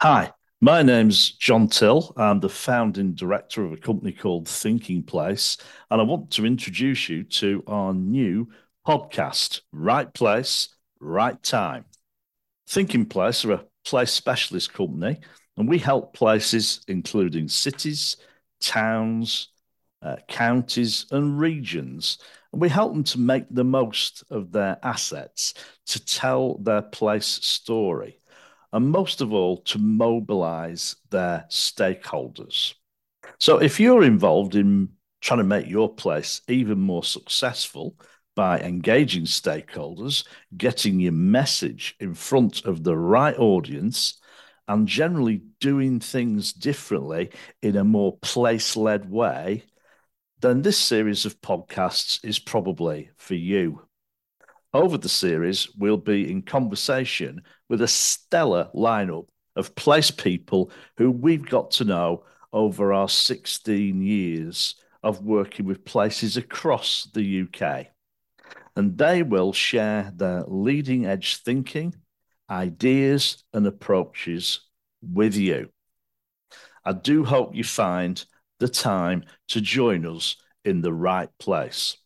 Hi, my name's John Till. I'm the founding director of a company called Thinking Place, and I want to introduce you to our new podcast, Right Place, Right Time. Thinking Place are a place specialist company, and we help places including cities, towns, uh, counties, and regions. And we help them to make the most of their assets to tell their place story, and most of all, to mobilize their stakeholders. So, if you're involved in trying to make your place even more successful by engaging stakeholders, getting your message in front of the right audience, and generally doing things differently in a more place led way, then this series of podcasts is probably for you. Over the series, we'll be in conversation with a stellar lineup of place people who we've got to know over our 16 years of working with places across the UK. And they will share their leading edge thinking, ideas, and approaches with you. I do hope you find the time to join us in the right place.